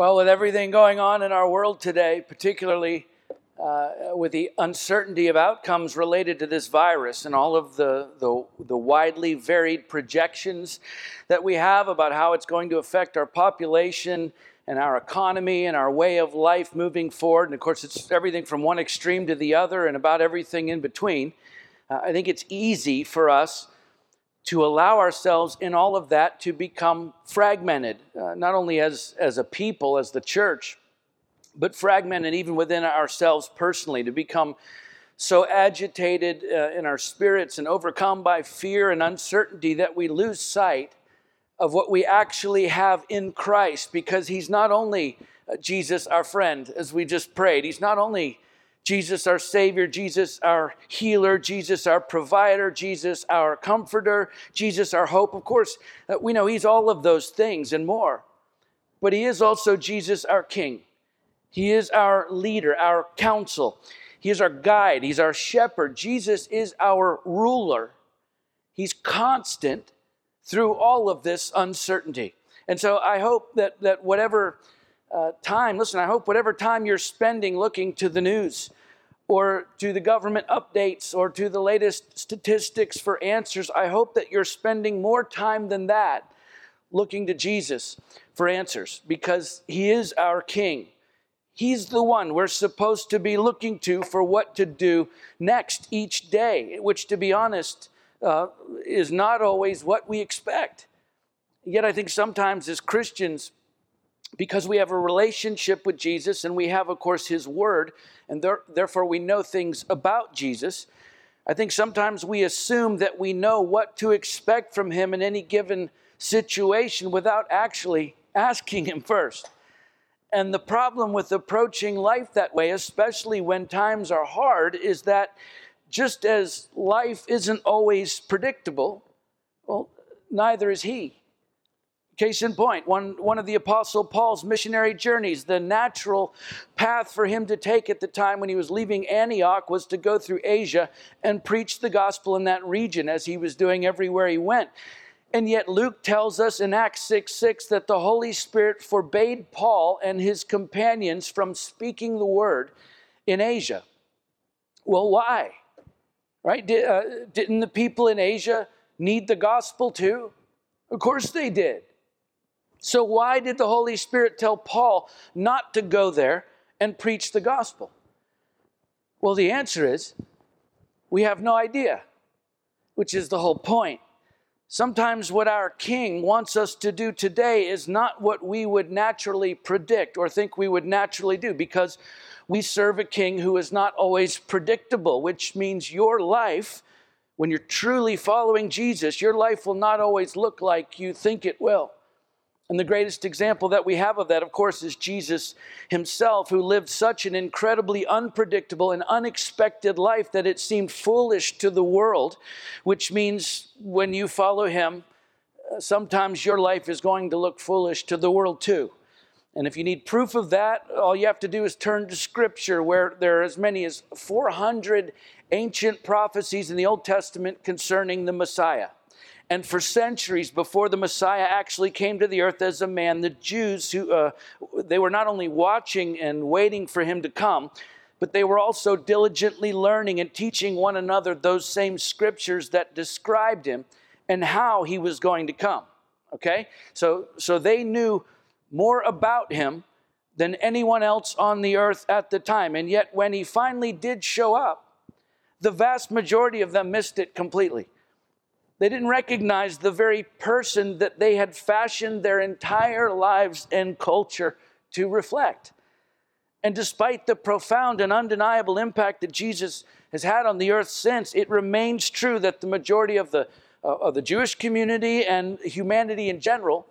Well, with everything going on in our world today, particularly uh, with the uncertainty of outcomes related to this virus and all of the, the, the, widely varied projections that we have about how it's going to affect our population and our economy and our way of life moving forward. And of course, it's everything from one extreme to the other and about everything in between. Uh, I think it's easy for us to allow ourselves in all of that to become fragmented, uh, not only as, as a people, as the church, but fragmented even within ourselves personally, to become so agitated uh, in our spirits and overcome by fear and uncertainty that we lose sight of what we actually have in Christ because He's not only uh, Jesus, our friend, as we just prayed, He's not only Jesus, our Savior, Jesus, our healer, Jesus, our provider, Jesus, our comforter, Jesus, our hope. Of course, uh, we know He's all of those things and more. But He is also Jesus, our King. He is our leader, our counsel. He is our guide. He's our shepherd. Jesus is our ruler. He's constant through all of this uncertainty. And so I hope that, that whatever uh, time, listen, I hope whatever time you're spending looking to the news or to the government updates or to the latest statistics for answers, I hope that you're spending more time than that looking to Jesus for answers because He is our King. He's the one we're supposed to be looking to for what to do next each day, which, to be honest, uh, is not always what we expect. Yet, I think sometimes as Christians, because we have a relationship with Jesus and we have, of course, His Word, and there, therefore we know things about Jesus. I think sometimes we assume that we know what to expect from Him in any given situation without actually asking Him first. And the problem with approaching life that way, especially when times are hard, is that just as life isn't always predictable, well, neither is He. Case in point, one, one of the Apostle Paul's missionary journeys, the natural path for him to take at the time when he was leaving Antioch was to go through Asia and preach the gospel in that region as he was doing everywhere he went. And yet, Luke tells us in Acts 6 6 that the Holy Spirit forbade Paul and his companions from speaking the word in Asia. Well, why? Right? Did, uh, didn't the people in Asia need the gospel too? Of course they did. So, why did the Holy Spirit tell Paul not to go there and preach the gospel? Well, the answer is we have no idea, which is the whole point. Sometimes what our King wants us to do today is not what we would naturally predict or think we would naturally do because we serve a King who is not always predictable, which means your life, when you're truly following Jesus, your life will not always look like you think it will. And the greatest example that we have of that, of course, is Jesus himself, who lived such an incredibly unpredictable and unexpected life that it seemed foolish to the world, which means when you follow him, uh, sometimes your life is going to look foolish to the world too. And if you need proof of that, all you have to do is turn to Scripture, where there are as many as 400 ancient prophecies in the Old Testament concerning the Messiah. And for centuries before the Messiah actually came to the earth as a man, the Jews who uh, they were not only watching and waiting for him to come, but they were also diligently learning and teaching one another those same scriptures that described him and how he was going to come. Okay? So so they knew more about him than anyone else on the earth at the time. And yet when he finally did show up, the vast majority of them missed it completely. They didn't recognize the very person that they had fashioned their entire lives and culture to reflect. And despite the profound and undeniable impact that Jesus has had on the earth since, it remains true that the majority of the, uh, of the Jewish community and humanity in general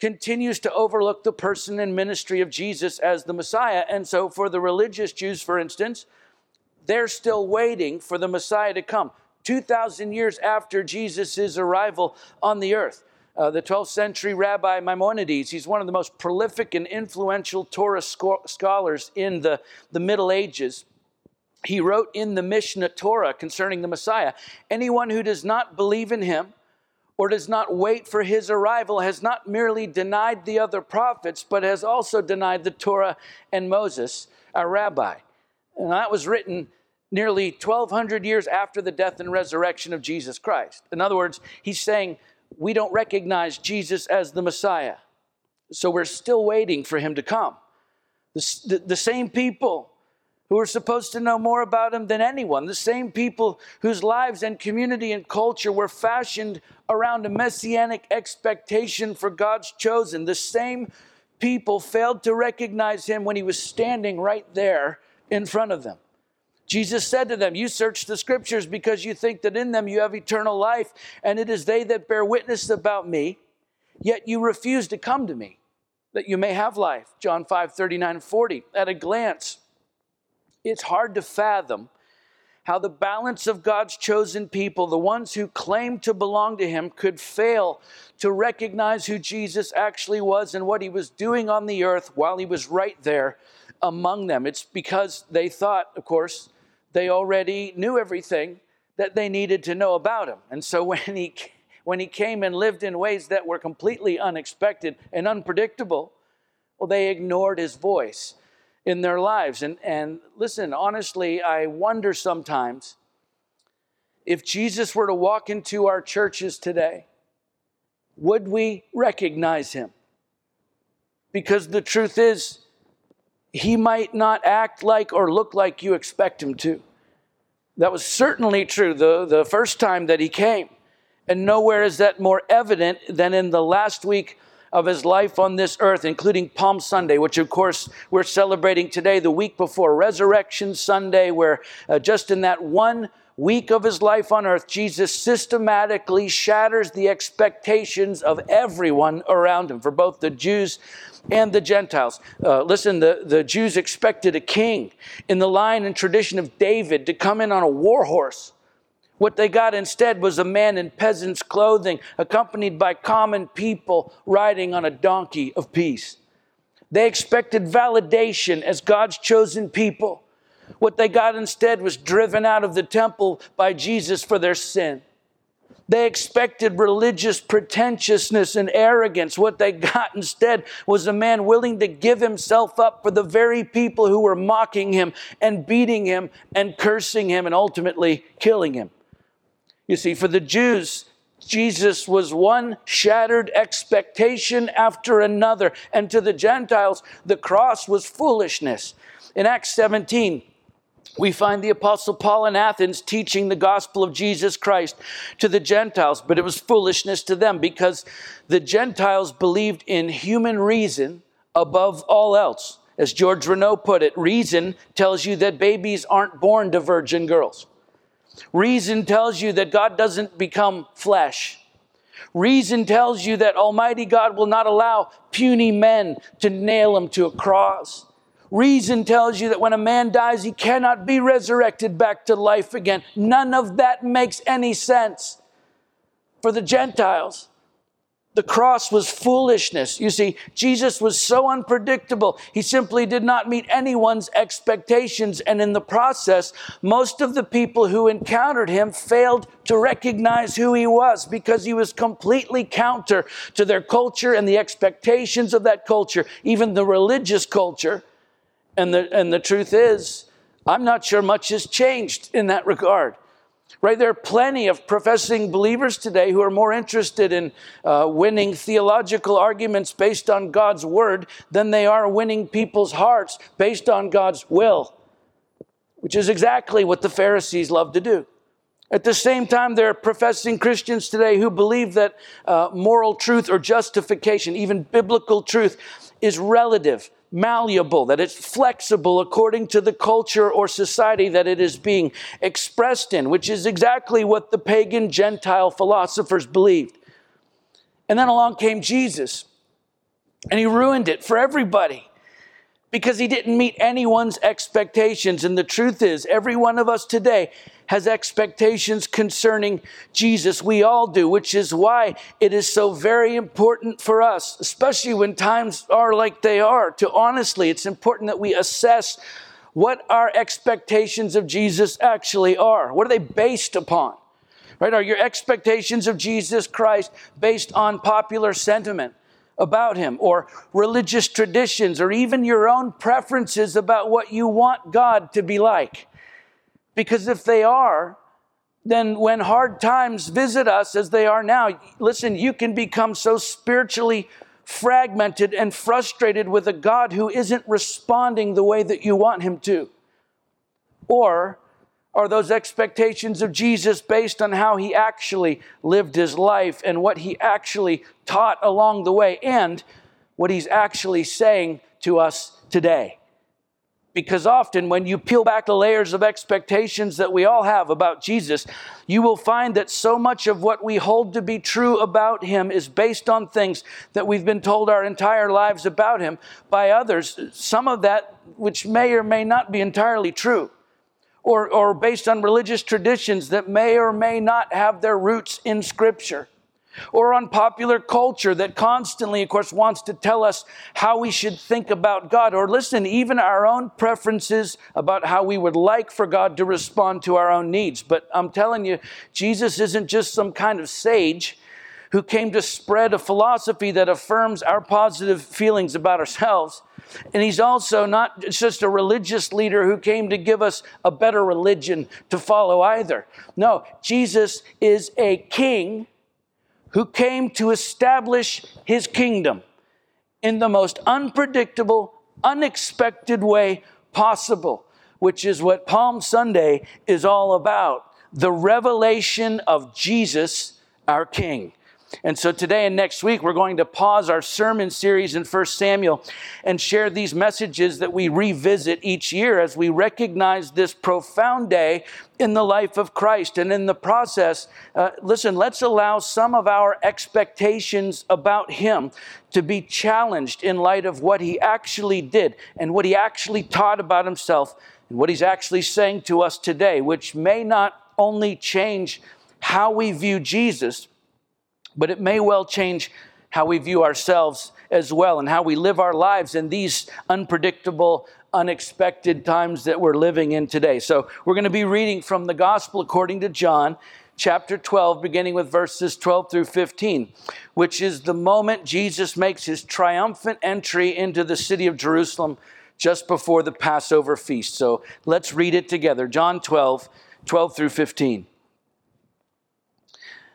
continues to overlook the person and ministry of Jesus as the Messiah. And so, for the religious Jews, for instance, they're still waiting for the Messiah to come. 2,000 years after Jesus' arrival on the earth. Uh, the 12th century rabbi Maimonides, he's one of the most prolific and influential Torah scholars in the, the Middle Ages. He wrote in the Mishnah Torah concerning the Messiah anyone who does not believe in him or does not wait for his arrival has not merely denied the other prophets, but has also denied the Torah and Moses, our rabbi. And that was written nearly 1,200 years after the death and resurrection of Jesus Christ. In other words, he's saying we don't recognize Jesus as the Messiah. So we're still waiting for him to come. The, the, the, same people who are supposed to know more about him than anyone, the same people whose lives and community and culture were fashioned around a messianic expectation for God's chosen, the same people failed to recognize him when he was standing right there in front of them. Jesus said to them, You search the scriptures because you think that in them you have eternal life, and it is they that bear witness about me, yet you refuse to come to me, that you may have life. John 5 39 40. At a glance, it's hard to fathom how the balance of God's chosen people, the ones who claim to belong to Him, could fail to recognize who Jesus actually was and what He was doing on the earth while He was right there among them. It's because they thought, of course, they already knew everything that they needed to know about him. And so when he when he came and lived in ways that were completely unexpected and unpredictable, well, they ignored his voice in their lives. And, and listen, honestly, I wonder sometimes if Jesus were to walk into our churches today, would we recognize him? Because the truth is, he might not act like or look like you expect him to. That was certainly true the, the first time that he came. And nowhere is that more evident than in the last week of his life on this earth, including Palm Sunday, which of course we're celebrating today, the week before Resurrection Sunday, where uh, just in that one week of his life on earth, Jesus systematically shatters the expectations of everyone around him, for both the Jews and the Gentiles. Uh, listen, the, the Jews expected a king in the line and tradition of David to come in on a war horse. What they got instead was a man in peasant's clothing, accompanied by common people riding on a donkey of peace. They expected validation as God's chosen people. What they got instead was driven out of the temple by Jesus for their sin. They expected religious pretentiousness and arrogance. What they got instead was a man willing to give himself up for the very people who were mocking him and beating him and cursing him and ultimately killing him. You see, for the Jews, Jesus was one shattered expectation after another. And to the Gentiles, the cross was foolishness. In Acts 17, we find the Apostle Paul in Athens teaching the gospel of Jesus Christ to the Gentiles, but it was foolishness to them because the Gentiles believed in human reason above all else. As George Renault put it, reason tells you that babies aren't born to virgin girls. Reason tells you that God doesn't become flesh. Reason tells you that Almighty God will not allow puny men to nail him to a cross. Reason tells you that when a man dies, he cannot be resurrected back to life again. None of that makes any sense. For the Gentiles, the cross was foolishness. You see, Jesus was so unpredictable. He simply did not meet anyone's expectations. And in the process, most of the people who encountered him failed to recognize who he was because he was completely counter to their culture and the expectations of that culture, even the religious culture. And the, and the truth is, I'm not sure much has changed in that regard. Right? There are plenty of professing believers today who are more interested in uh, winning theological arguments based on God's word than they are winning people's hearts based on God's will, which is exactly what the Pharisees love to do. At the same time, there are professing Christians today who believe that uh, moral truth or justification, even biblical truth, is relative malleable, that it's flexible according to the culture or society that it is being expressed in, which is exactly what the pagan Gentile philosophers believed. And then along came Jesus, and he ruined it for everybody because he didn't meet anyone's expectations. And the truth is, every one of us today has expectations concerning Jesus. We all do, which is why it is so very important for us, especially when times are like they are, to honestly, it's important that we assess what our expectations of Jesus actually are. What are they based upon? Right? Are your expectations of Jesus Christ based on popular sentiment about him or religious traditions or even your own preferences about what you want God to be like? Because if they are, then when hard times visit us as they are now, listen, you can become so spiritually fragmented and frustrated with a God who isn't responding the way that you want him to. Or are those expectations of Jesus based on how he actually lived his life and what he actually taught along the way and what he's actually saying to us today? Because often, when you peel back the layers of expectations that we all have about Jesus, you will find that so much of what we hold to be true about him is based on things that we've been told our entire lives about him by others, some of that which may or may not be entirely true, or, or based on religious traditions that may or may not have their roots in Scripture or on popular culture that constantly, of course, wants to tell us how we should think about God, or listen, even our own preferences about how we would like for God to respond to our own needs. But I'm telling you, Jesus isn't just some kind of sage who came to spread a philosophy that affirms our positive feelings about ourselves. And he's also not just a religious leader who came to give us a better religion to follow either. No, Jesus is a king who came to establish his kingdom in the most unpredictable, unexpected way possible, which is what Palm Sunday is all about the revelation of Jesus, our King. And so today and next week, we're going to pause our sermon series in 1 Samuel and share these messages that we revisit each year as we recognize this profound day in the life of Christ. And in the process, uh, listen, let's allow some of our expectations about Him to be challenged in light of what He actually did and what He actually taught about Himself and what He's actually saying to us today, which may not only change how we view Jesus but it may well change how we view ourselves as well and how we live our lives in these unpredictable, unexpected times that we're living in today. So, we're going to be reading from the Gospel according to John, chapter 12, beginning with verses 12 through 15, which is the moment Jesus makes his triumphant entry into the city of Jerusalem just before the Passover feast. So, let's read it together. John 12, 12 through 15.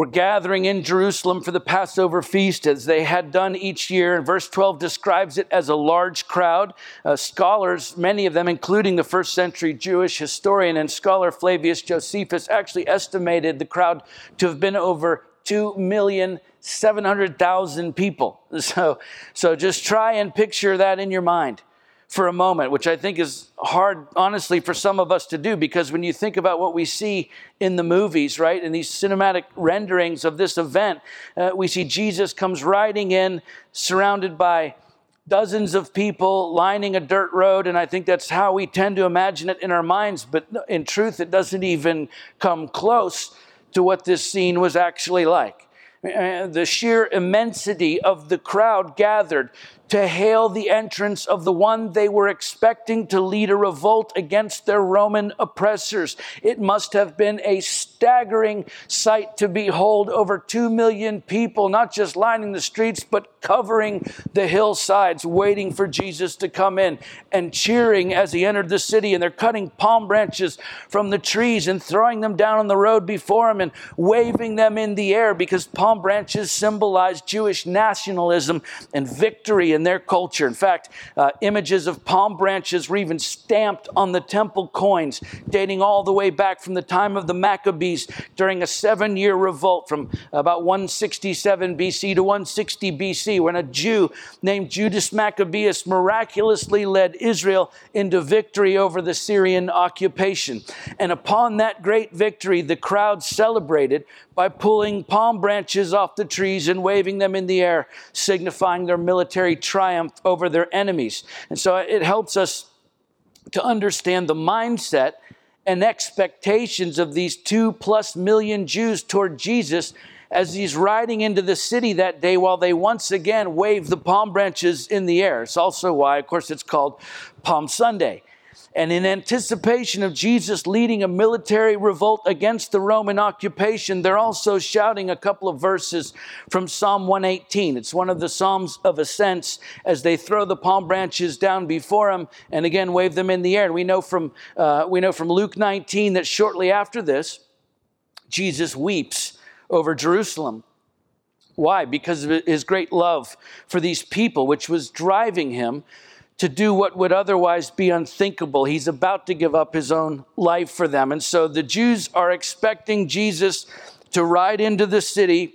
were gathering in Jerusalem for the Passover feast as they had done each year. And verse 12 describes it as a large crowd. Uh, scholars, many of them, including the first century Jewish historian and scholar Flavius Josephus, actually estimated the crowd to have been over 2,700,000 people. So, so just try and picture that in your mind for a moment, which I think is hard, honestly, for some of us to do because when you think about what we see in the movies, right, and these cinematic renderings of this event, uh, we see Jesus comes riding in, surrounded by dozens of people lining a dirt road, and I think that's how we tend to imagine it in our minds, but in truth, it doesn't even come close to what this scene was actually like. Uh, the sheer immensity of the crowd gathered to hail the entrance of the one they were expecting to lead a revolt against their Roman oppressors. It must have been a staggering sight to behold over two million people, not just lining the streets, but covering the hillsides, waiting for Jesus to come in and cheering as he entered the city. And they're cutting palm branches from the trees and throwing them down on the road before him and waving them in the air because palm branches symbolize Jewish nationalism and victory in their culture. In fact, uh, images of palm branches were even stamped on the temple coins, dating all the way back from the time of the Maccabees during a seven year revolt from about 167 BC to 160 BC, when a Jew named Judas Maccabeus miraculously led Israel into victory over the Syrian occupation. And upon that great victory, the crowd celebrated by pulling palm branches off the trees and waving them in the air, signifying their military triumph over their enemies. And so it helps us to understand the mindset and expectations of these two plus million Jews toward Jesus as he's riding into the city that day while they once again wave the palm branches in the air. It's also why, of course, it's called Palm Sunday. And in anticipation of Jesus leading a military revolt against the Roman occupation, they're also shouting a couple of verses from Psalm 118. It's one of the Psalms of Ascents as they throw the palm branches down before him and again wave them in the air. And we know from, uh, we know from Luke 19 that shortly after this, Jesus weeps over Jerusalem. Why? Because of his great love for these people, which was driving him to do what would otherwise be unthinkable. He's about to give up his own life for them. And so the Jews are expecting Jesus to ride into the city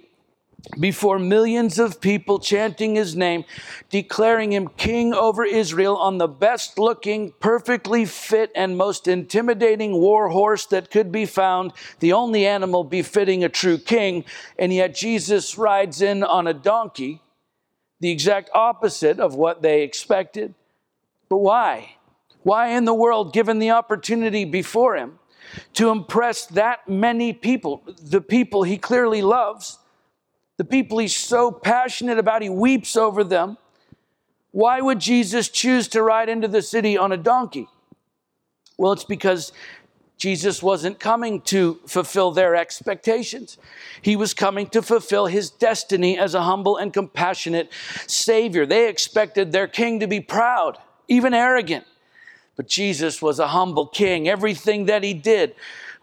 before millions of people chanting his name, declaring him king over Israel on the best looking, perfectly fit, and most intimidating war horse that could be found, the only animal befitting a true king. And yet Jesus rides in on a donkey, the exact opposite of what they expected. But why? Why in the world, given the opportunity before him to impress that many people, the people he clearly loves, the people he's so passionate about, he weeps over them. Why would Jesus choose to ride into the city on a donkey? Well, it's because Jesus wasn't coming to fulfill their expectations. He was coming to fulfill his destiny as a humble and compassionate Savior. They expected their king to be proud even arrogant. But Jesus was a humble king. Everything that he did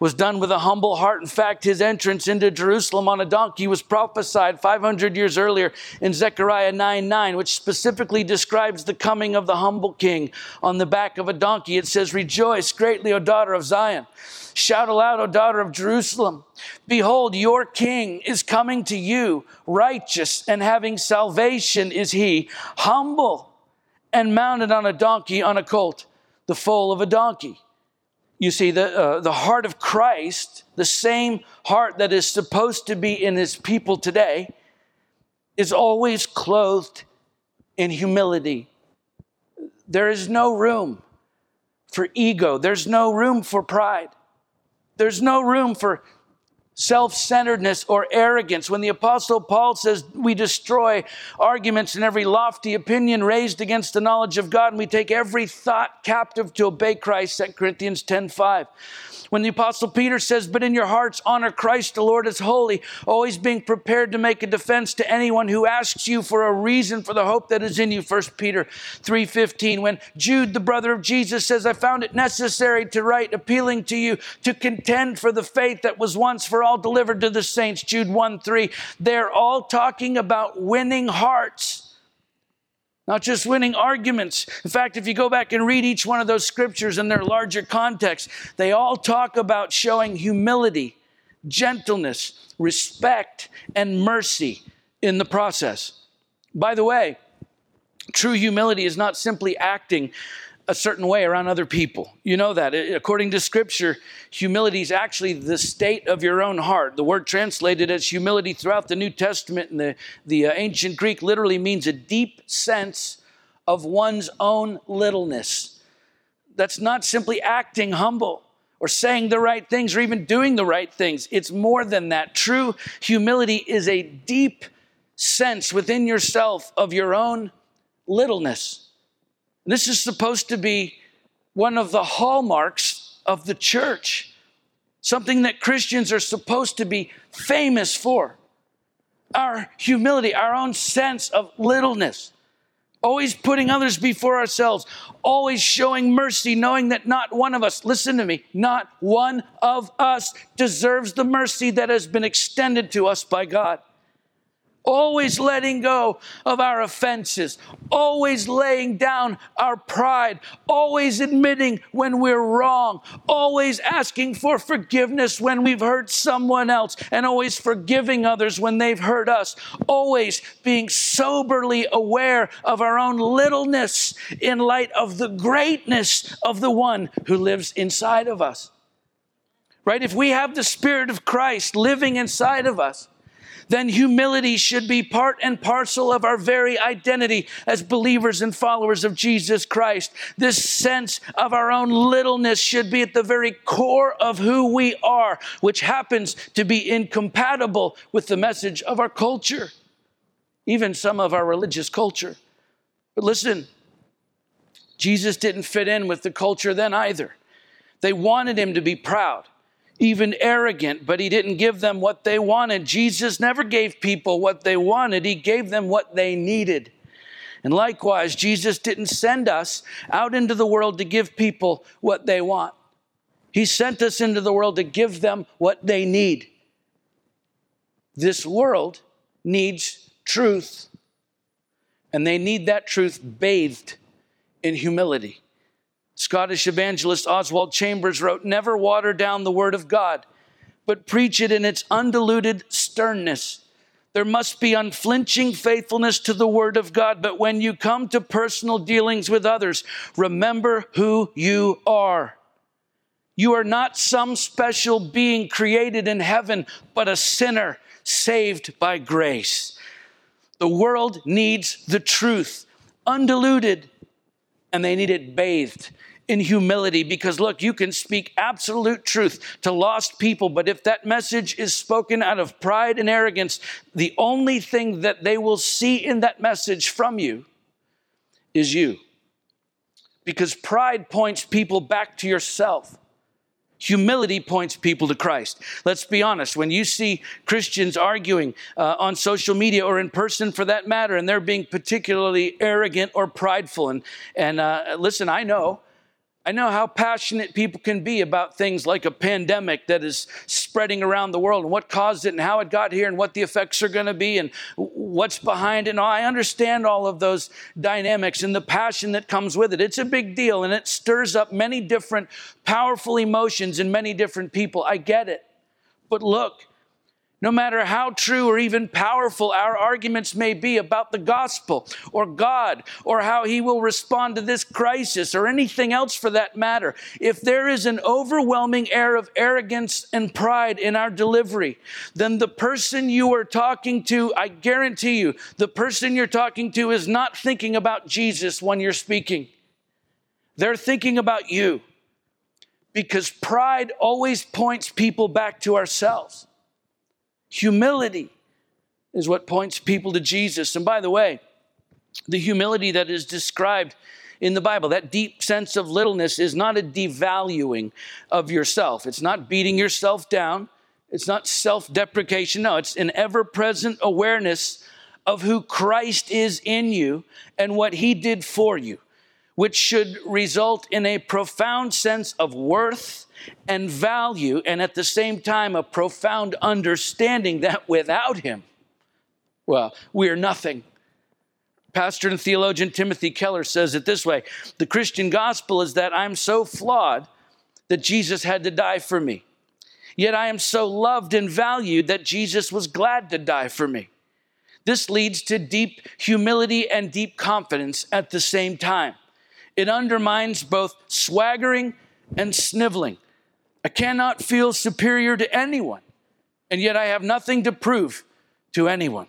was done with a humble heart. In fact, his entrance into Jerusalem on a donkey was prophesied 500 years earlier in Zechariah 9 9, which specifically describes the coming of the humble king on the back of a donkey. It says, Rejoice greatly, O daughter of Zion. Shout aloud, O daughter of Jerusalem. Behold, your king is coming to you. Righteous and having salvation is he, humble and mounted on a donkey, on a colt, the foal of a donkey. You see, the, uh, the heart of Christ, the same heart that is supposed to be in his people today, is always clothed in humility. There is no room for ego, there's no room for pride, there's no room for self centeredness or arrogance. When the Apostle Paul says we destroy arguments and every lofty opinion raised against the knowledge of God, and we take every thought captive to obey Christ, 2 Corinthians 10 5. When the Apostle Peter says, But in your hearts honor Christ the Lord as holy, always being prepared to make a defense to anyone who asks you for a reason for the hope that is in you, 1 Peter 3.15. When Jude, the brother of Jesus, says, I found it necessary to write appealing to you to contend for the faith that was once for all delivered to the saints, Jude 1 3. They're all talking about winning hearts not just winning arguments. In fact, if you go back and read each one of those scriptures in their larger context, they all talk about showing humility, gentleness, respect, and mercy in the process. By the way, true humility is not simply acting a certain way around other people. You know that. According to scripture, humility is actually the state of your own heart. The word translated as humility throughout the New Testament in the, the uh, ancient Greek literally means a deep sense of one's own littleness. That's not simply acting humble or saying the right things or even doing the right things. It's more than that. True humility is a deep sense within yourself of your own littleness. This is supposed to be one of the hallmarks of the church, something that Christians are supposed to be famous for. Our humility, our own sense of littleness, always putting others before ourselves, always showing mercy, knowing that not one of us, listen to me, not one of us deserves the mercy that has been extended to us by God. Always letting go of our offenses, always laying down our pride, always admitting when we're wrong, always asking for forgiveness when we've hurt someone else, and always forgiving others when they've hurt us, always being soberly aware of our own littleness in light of the greatness of the one who lives inside of us. Right? If we have the Spirit of Christ living inside of us, then humility should be part and parcel of our very identity as believers and followers of Jesus Christ. This sense of our own littleness should be at the very core of who we are, which happens to be incompatible with the message of our culture, even some of our religious culture. But listen, Jesus didn't fit in with the culture then either. They wanted him to be proud even arrogant, but he didn't give them what they wanted. Jesus never gave people what they wanted, he gave them what they needed. And likewise, Jesus didn't send us out into the world to give people what they want. He sent us into the world to give them what they need. This world needs truth, and they need that truth bathed in humility. Scottish evangelist Oswald Chambers wrote Never water down the Word of God, but preach it in its undiluted sternness. There must be unflinching faithfulness to the Word of God, but when you come to personal dealings with others, remember who you are. You are not some special being created in heaven, but a sinner saved by grace. The world needs the truth, undiluted, and they need it bathed in humility because look, you can speak absolute truth to lost people, but if that message is spoken out of pride and arrogance, the only thing that they will see in that message from you is you. Because pride points people back to yourself. Humility points people to Christ. Let's be honest. When you see Christians arguing uh, on social media or in person for that matter, and they're being particularly arrogant or prideful, and, and uh, listen, I know I know how passionate people can be about things like a pandemic that is spreading around the world and what caused it and how it got here and what the effects are going to be and what's behind it. And I understand all of those dynamics and the passion that comes with it. It's a big deal and it stirs up many different powerful emotions in many different people. I get it. But look, no matter how true or even powerful our arguments may be about the gospel or God or how He will respond to this crisis or anything else for that matter, if there is an overwhelming air of arrogance and pride in our delivery, then the person you are talking to, I guarantee you, the person you're talking to is not thinking about Jesus when you're speaking. They're thinking about you because pride always points people back to ourselves. Humility is what points people to Jesus. And by the way, the humility that is described in the Bible, that deep sense of littleness, is not a devaluing of yourself. It's not beating yourself down. It's not self deprecation. No, it's an ever present awareness of who Christ is in you and what he did for you, which should result in a profound sense of worth and value, and at the same time, a profound understanding that without Him, well, we are nothing. Pastor and theologian Timothy Keller says it this way The Christian gospel is that I'm so flawed that Jesus had to die for me. Yet I am so loved and valued that Jesus was glad to die for me. This leads to deep humility and deep confidence at the same time. It undermines both swaggering and sniveling. I cannot feel superior to anyone, and yet I have nothing to prove to anyone.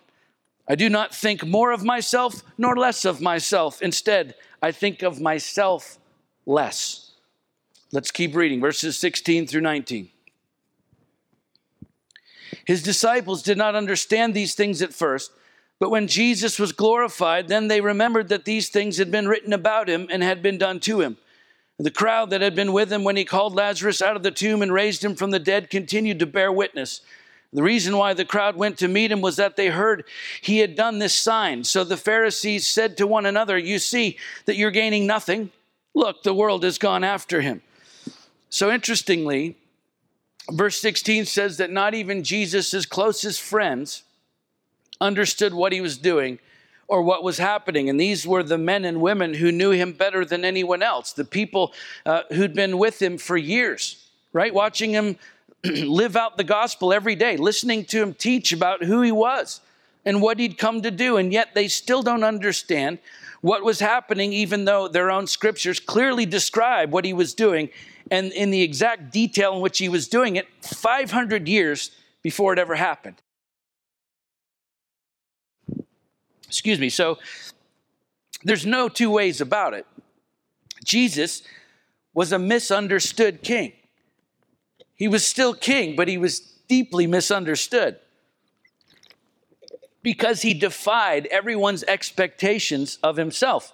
I do not think more of myself nor less of myself. Instead, I think of myself less. Let's keep reading verses 16 through 19. His disciples did not understand these things at first, but when Jesus was glorified, then they remembered that these things had been written about him and had been done to him. The crowd that had been with him when he called Lazarus out of the tomb and raised him from the dead continued to bear witness. The reason why the crowd went to meet him was that they heard he had done this sign. So the Pharisees said to one another, You see that you're gaining nothing. Look, the world has gone after him. So interestingly, verse 16 says that not even Jesus' closest friends understood what he was doing or what was happening. And these were the men and women who knew him better than anyone else, the people uh, who'd been with him for years, right? Watching him live out the gospel every day, listening to him teach about who he was and what he'd come to do. And yet they still don't understand what was happening, even though their own scriptures clearly describe what he was doing and in the exact detail in which he was doing it 500 years before it ever happened. Excuse me. So there's no two ways about it. Jesus was a misunderstood king. He was still king, but he was deeply misunderstood because he defied everyone's expectations of himself,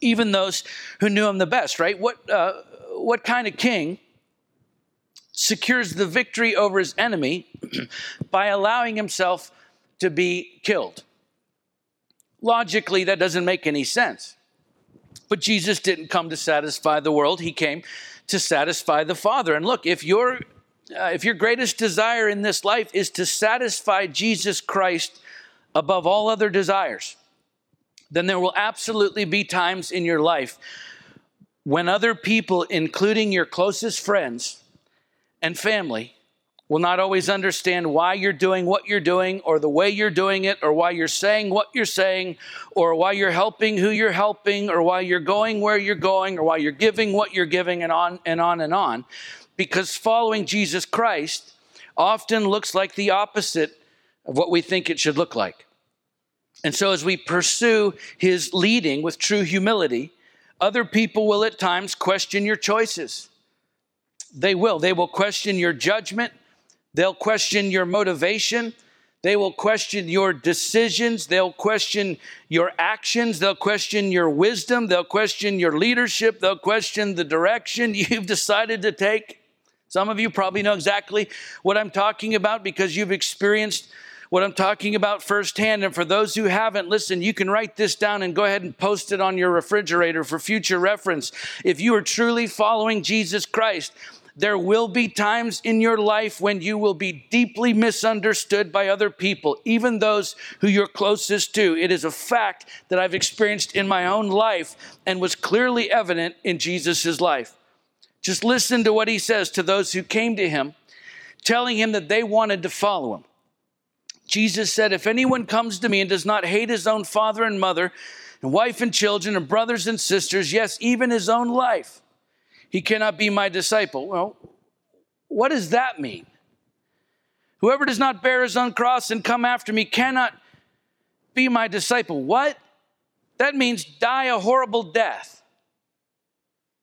even those who knew him the best, right? What, uh, what kind of king secures the victory over his enemy by allowing himself to be killed? Logically, that doesn't make any sense. But Jesus didn't come to satisfy the world, he came to satisfy the Father. And look, if your uh, if your greatest desire in this life is to satisfy Jesus Christ above all other desires, then there will absolutely be times in your life when other people, including your closest friends and family, will not always understand why you're doing what you're doing or the way you're doing it or why you're saying what you're saying or why you're helping who you're helping or why you're going where you're going or why you're giving what you're giving and on and on and on because following Jesus Christ often looks like the opposite of what we think it should look like. And so as we pursue his leading with true humility, other people will at times question your choices. They will. They will question your judgment. They'll question your motivation. They will question your decisions. They'll question your actions. They'll question your wisdom. They'll question your leadership. They'll question the direction you've decided to take. Some of you probably know exactly what I'm talking about because you've experienced what I'm talking about firsthand. And for those who haven't, listen, you can write this down and go ahead and post it on your refrigerator for future reference. If you are truly following Jesus Christ, there will be times in your life when you will be deeply misunderstood by other people, even those who you're closest to. It is a fact that I've experienced in my own life and was clearly evident in Jesus' life. Just listen to what he says to those who came to him, telling him that they wanted to follow him. Jesus said, If anyone comes to me and does not hate his own father and mother, and wife and children, and brothers and sisters, yes, even his own life, he cannot be my disciple. Well, what does that mean? Whoever does not bear his own cross and come after me cannot be my disciple. What? That means die a horrible death.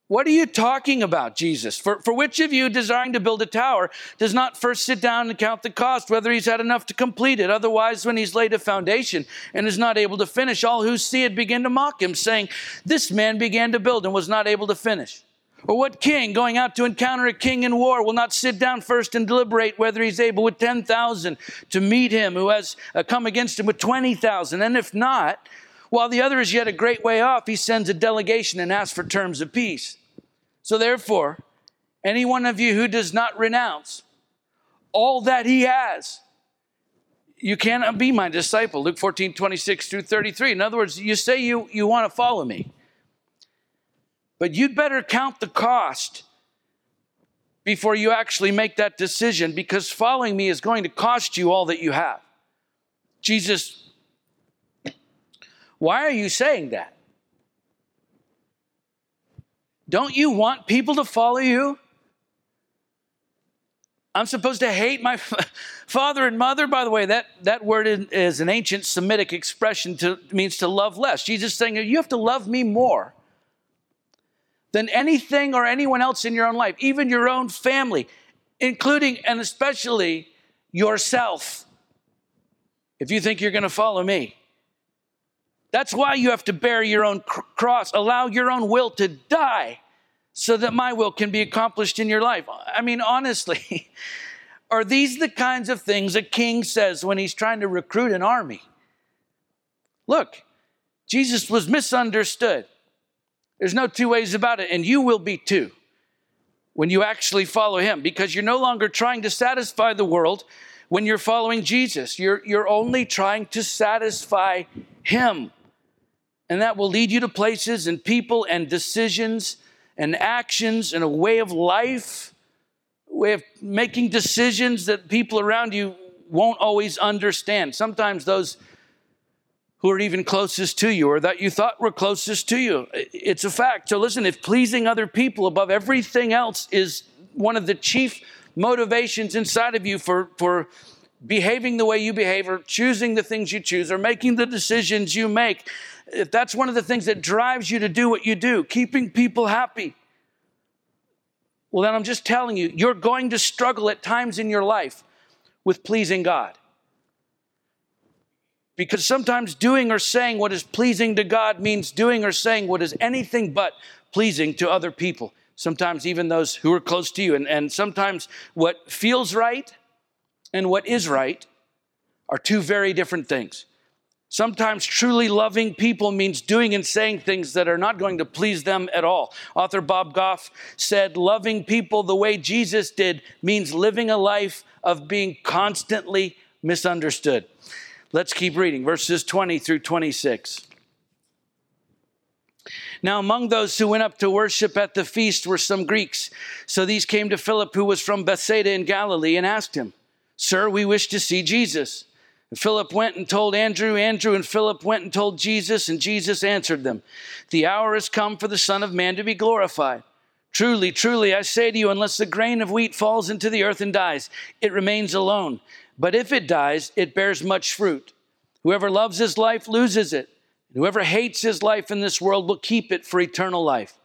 What are you talking about, Jesus? For, for which of you desiring to build a tower does not first sit down and count the cost, whether he's had enough to complete it? Otherwise, when he's laid a foundation and is not able to finish, all who see it begin to mock him, saying, This man began to build and was not able to finish. Or what king going out to encounter a king in war will not sit down first and deliberate whether he's able with 10,000 to meet him who has uh, come against him with 20,000? And if not, while the other is yet a great way off, he sends a delegation and asks for terms of peace. So therefore, any one of you who does not renounce all that he has, you cannot be my disciple. Luke 14, 26 through 33. In other words, you say you, you want to follow me, but you'd better count the cost before you actually make that decision because following me is going to cost you all that you have. Jesus, why are you saying that? Don't you want people to follow you? I'm supposed to hate my father and mother. By the way, that, that word is an ancient Semitic expression to means to love less. Jesus saying you have to love me more than anything or anyone else in your own life, even your own family, including and especially yourself. If you think you're going to follow me, that's why you have to bear your own cross, allow your own will to die so that my will can be accomplished in your life. I mean, honestly, are these the kinds of things a king says when he's trying to recruit an army? Look, Jesus was misunderstood. There's no two ways about it, and you will be too when you actually follow him because you're no longer trying to satisfy the world when you're following Jesus. You're, you're only trying to satisfy Him. And that will lead you to places and people and decisions and actions and a way of life, way of making decisions that people around you won't always understand. Sometimes those who are even closest to you or that you thought were closest to you. It's a fact. So listen, if pleasing other people above everything else is one of the chief motivations inside of you for, for behaving the way you behave or choosing the things you choose or making the decisions you make, if that's one of the things that drives you to do what you do, keeping people happy, well, then I'm just telling you, you're going to struggle at times in your life with pleasing God. Because sometimes doing or saying what is pleasing to God means doing or saying what is anything but pleasing to other people sometimes even those who are close to you. And, and sometimes what feels right and what is right are two very different things. Sometimes truly loving people means doing and saying things that are not going to please them at all. Author Bob Goff said, Loving people the way Jesus did means living a life of being constantly misunderstood. Let's keep reading verses 20 through 26. Now, among those who went up to worship at the feast were some Greeks. So these came to Philip, who was from Bethsaida in Galilee, and asked him, Sir, we wish to see Jesus. And Philip went and told Andrew. Andrew and Philip went and told Jesus, and Jesus answered them, The hour has come for the Son of Man to be glorified. Truly, truly, I say to you, unless the grain of wheat falls into the earth and dies, it remains alone. But if it dies, it bears much fruit. Whoever loves his life loses it Whoever hates his life in this world will keep it for eternal life.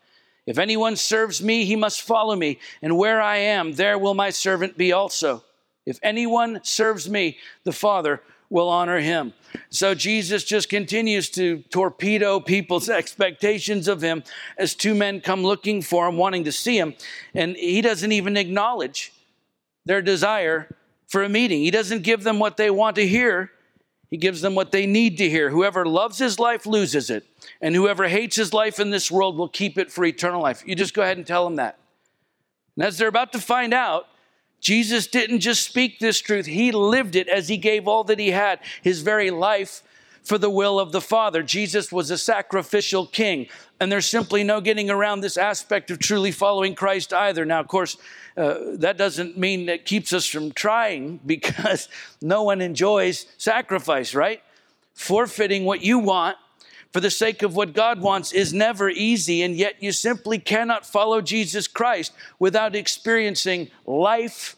If anyone serves me, he must follow me, and where I am, there will my servant be also. If anyone serves me, the Father will honor him. So Jesus just continues to torpedo people's expectations of him as two men come looking for him, wanting to see him, and he doesn't even acknowledge their desire for a meeting. He doesn't give them what they want to hear. He gives them what they need to hear. Whoever loves his life loses it, and whoever hates his life in this world will keep it for eternal life. You just go ahead and tell them that. And as they're about to find out, Jesus didn't just speak this truth, he lived it as he gave all that he had, his very life for the will of the Father. Jesus was a sacrificial king, and there's simply no getting around this aspect of truly following Christ either. Now, of course, uh, that doesn't mean that keeps us from trying because no one enjoys sacrifice, right? Forfeiting what you want for the sake of what God wants is never easy, and yet you simply cannot follow Jesus Christ without experiencing life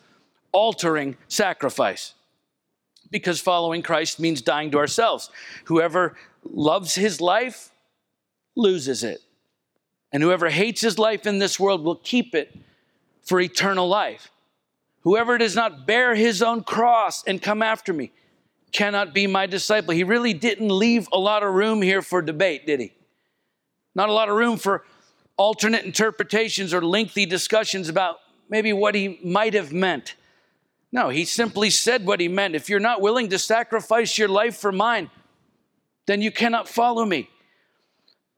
altering sacrifice because following Christ means dying to ourselves. Whoever loves his life loses it. And whoever hates his life in this world will keep it for eternal life. Whoever does not bear his own cross and come after me cannot be my disciple. He really didn't leave a lot of room here for debate, did he? Not a lot of room for alternate interpretations or lengthy discussions about maybe what he might have meant. No, he simply said what he meant. If you're not willing to sacrifice your life for mine, then you cannot follow me.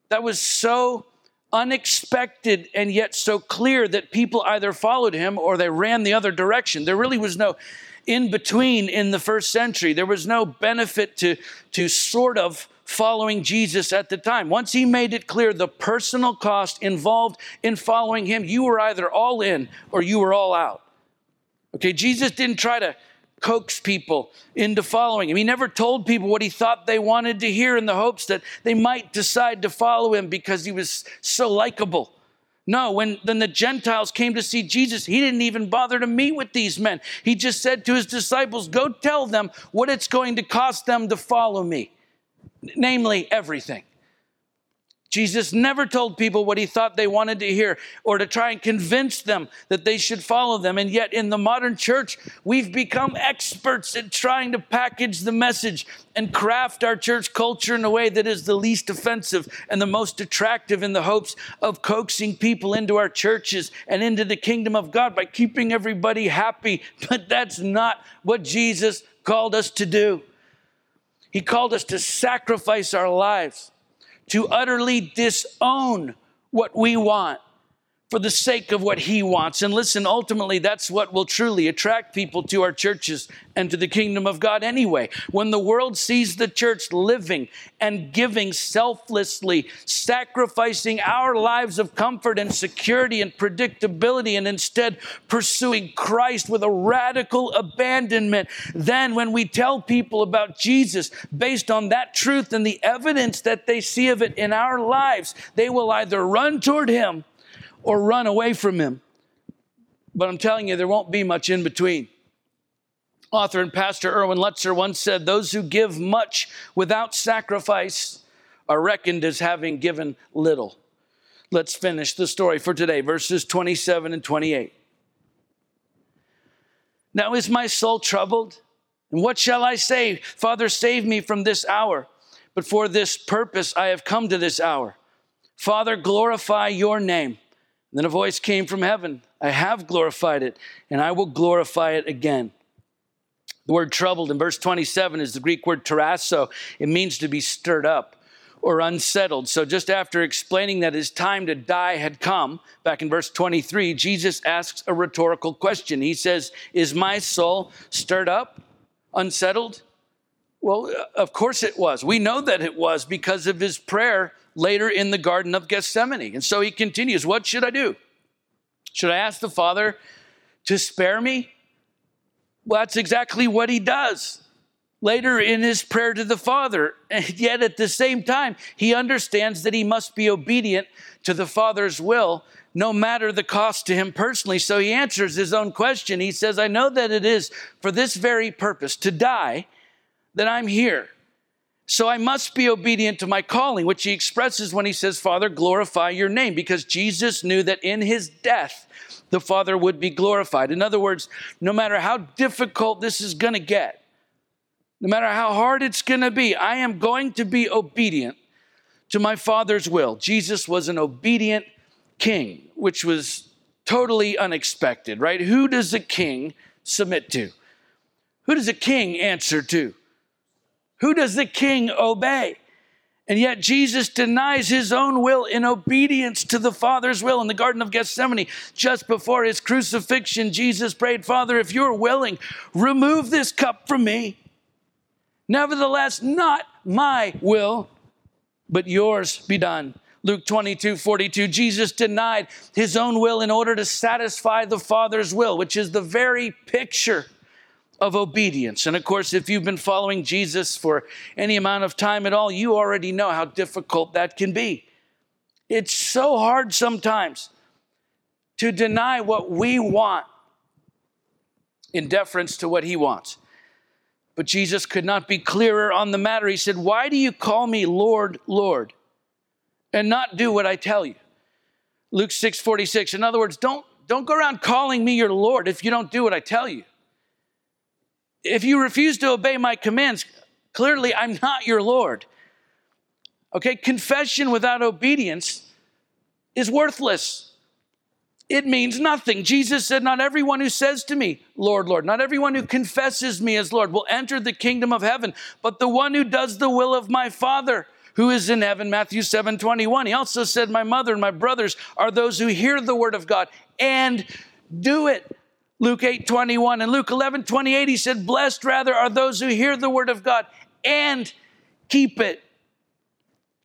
That was so unexpected and yet so clear that people either followed him or they ran the other direction. There really was no in between in the first century. There was no benefit to, to sort of following Jesus at the time. Once he made it clear the personal cost involved in following him, you were either all in or you were all out. Okay, Jesus didn't try to coax people into following him. He never told people what he thought they wanted to hear in the hopes that they might decide to follow him because he was so likable. No, when then the Gentiles came to see Jesus, he didn't even bother to meet with these men. He just said to his disciples, Go tell them what it's going to cost them to follow me, namely everything. Jesus never told people what he thought they wanted to hear or to try and convince them that they should follow them. And yet, in the modern church, we've become experts at trying to package the message and craft our church culture in a way that is the least offensive and the most attractive in the hopes of coaxing people into our churches and into the kingdom of God by keeping everybody happy. But that's not what Jesus called us to do. He called us to sacrifice our lives to utterly disown what we want for the sake of what he wants. And listen, ultimately, that's what will truly attract people to our churches and to the kingdom of God anyway. When the world sees the church living and giving selflessly, sacrificing our lives of comfort and security and predictability, and instead pursuing Christ with a radical abandonment, then when we tell people about Jesus based on that truth and the evidence that they see of it in our lives, they will either run toward him or run away from him. But I'm telling you, there won't be much in between. Author and pastor Erwin Lutzer once said, Those who give much without sacrifice are reckoned as having given little. Let's finish the story for today, verses 27 and 28. Now is my soul troubled? And what shall I say? Father, save me from this hour. But for this purpose I have come to this hour. Father, glorify your name. And then a voice came from heaven I have glorified it, and I will glorify it again. The word troubled in verse 27 is the Greek word tarasso. It means to be stirred up or unsettled. So, just after explaining that his time to die had come, back in verse 23, Jesus asks a rhetorical question. He says, Is my soul stirred up, unsettled? Well, uh, of course it was. We know that it was because of his prayer later in the Garden of Gethsemane. And so he continues, What should I do? Should I ask the Father to spare me? Well, that's exactly what he does later in his prayer to the Father. And yet at the same time, he understands that he must be obedient to the Father's will, no matter the cost to him personally. So he answers his own question. He says, I know that it is for this very purpose, to die, that I'm here. So I must be obedient to my calling, which he expresses when he says, Father, glorify your name, because Jesus knew that in his death, the Father would be glorified. In other words, no matter how difficult this is going to get, no matter how hard it's going to be, I am going to be obedient to my Father's will. Jesus was an obedient king, which was totally unexpected, right? Who does a king submit to? Who does a king answer to? Who does the king obey? And yet Jesus denies his own will in obedience to the Father's will in the Garden of Gethsemane. Just before his crucifixion, Jesus prayed, Father, if you're willing, remove this cup from me. Nevertheless, not my will, but yours be done. Luke 22, 42, Jesus denied his own will in order to satisfy the Father's will, which is the very picture of obedience. And of course, if you've been following Jesus for any amount of time at all, you already know how difficult that can be. It's so hard sometimes to deny what we want in deference to what he wants. But Jesus could not be clearer on the matter. He said, Why do you call me Lord, Lord, and not do what I tell you? Luke 6 46. In other words, don't, don't go around calling me your Lord if you don't do what I tell you if you refuse to obey my commands, clearly I'm not your Lord. Okay, confession without obedience is worthless. It means nothing. Jesus said, Not everyone who says to me, Lord, Lord, not everyone who confesses me as Lord will enter the kingdom of heaven, but the one who does the will of my Father who is in heaven. Matthew 7 21. He also said, My mother and my brothers are those who hear the word of God and do it. Luke 8 21 and Luke 11 28, he said, Blessed rather are those who hear the word of God and keep it.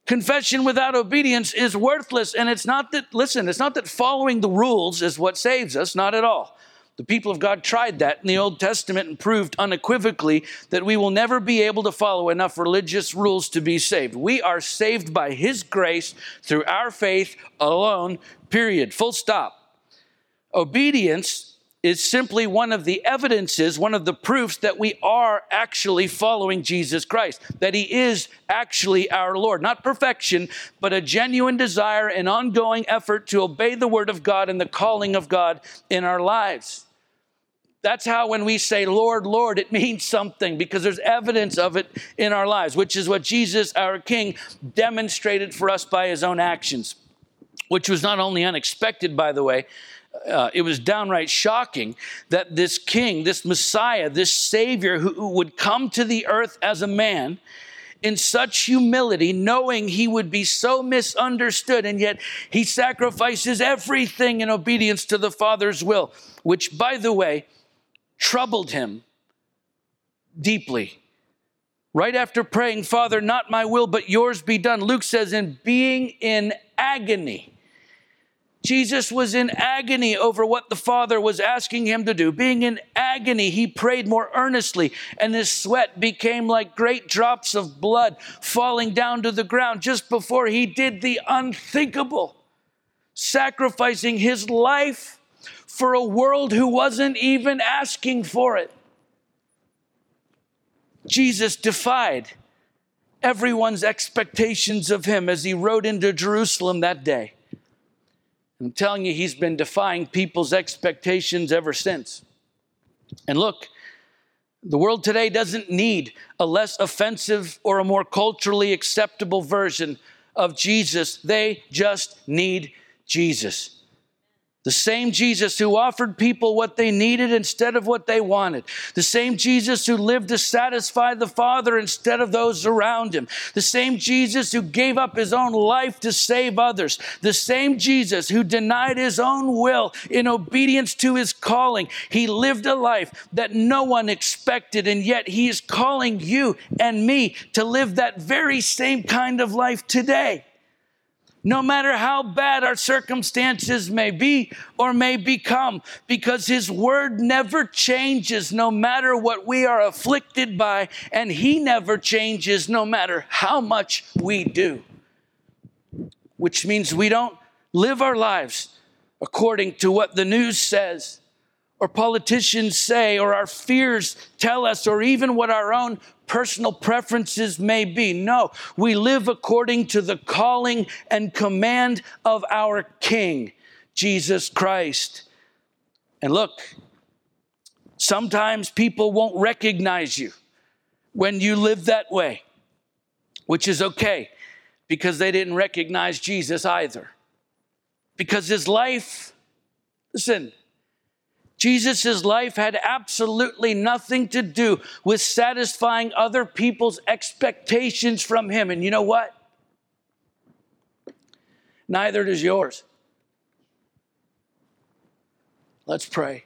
Confession without obedience is worthless. And it's not that, listen, it's not that following the rules is what saves us, not at all. The people of God tried that in the Old Testament and proved unequivocally that we will never be able to follow enough religious rules to be saved. We are saved by His grace through our faith alone, period. Full stop. Obedience is simply one of the evidences, one of the proofs that we are actually following Jesus Christ, that He is actually our Lord. Not perfection, but a genuine desire and ongoing effort to obey the Word of God and the calling of God in our lives. That's how when we say, Lord, Lord, it means something because there's evidence of it in our lives, which is what Jesus, our King, demonstrated for us by His own actions, which was not only unexpected, by the way, uh, it was downright shocking that this king, this Messiah, this Savior who, who would come to the earth as a man in such humility, knowing he would be so misunderstood, and yet he sacrifices everything in obedience to the Father's will, which, by the way, troubled him deeply. Right after praying, Father, not my will, but yours be done, Luke says, in being in agony. Jesus was in agony over what the Father was asking him to do. Being in agony, he prayed more earnestly, and his sweat became like great drops of blood falling down to the ground just before he did the unthinkable, sacrificing his life for a world who wasn't even asking for it. Jesus defied everyone's expectations of him as he rode into Jerusalem that day. I'm telling you, he's been defying people's expectations ever since. And look, the world today doesn't need a less offensive or a more culturally acceptable version of Jesus. They just need Jesus. The same Jesus who offered people what they needed instead of what they wanted. The same Jesus who lived to satisfy the Father instead of those around him. The same Jesus who gave up his own life to save others. The same Jesus who denied his own will in obedience to his calling. He lived a life that no one expected, and yet he is calling you and me to live that very same kind of life today no matter how bad our circumstances may be or may become, because His word never changes no matter what we are afflicted by, and He never changes no matter how much we do. Which means we don't live our lives according to what the news says or politicians say or our fears tell us or even what our own personal preferences may be. No, we live according to the calling and command of our King, Jesus Christ. And look, sometimes people won't recognize you when you live that way, which is okay because they didn't recognize Jesus either. Because his life, listen, Jesus' life had absolutely nothing to do with satisfying other people's expectations from him. And you know what? Neither does yours. Let's pray.